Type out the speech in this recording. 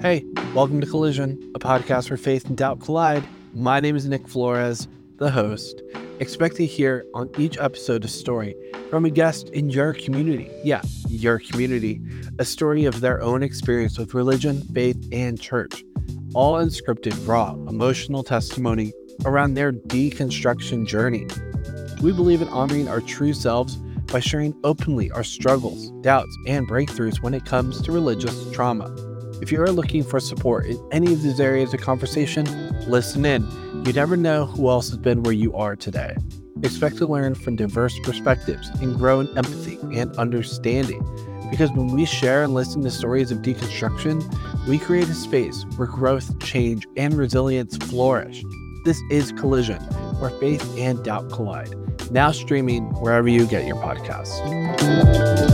Hey, welcome to Collision, a podcast where faith and doubt collide. My name is Nic Flores, the host. Expect to hear on each episode a story from a guest in your community. Yeah, your community. A story of their own experience with religion, faith, and church. All unscripted, raw, emotional testimony around their deconstruction journey. We believe in honoring our true selves by sharing openly our struggles, doubts, and breakthroughs when it comes to religious trauma. If you are looking for support in any of these areas of conversation, listen in. You never know who else has been where you are today. Expect to learn from diverse perspectives and grow in empathy and understanding. Because when we share and listen to stories of deconstruction, we create a space where growth, change, and resilience flourish. This is Collision, where faith and doubt collide. Now streaming wherever you get your podcasts.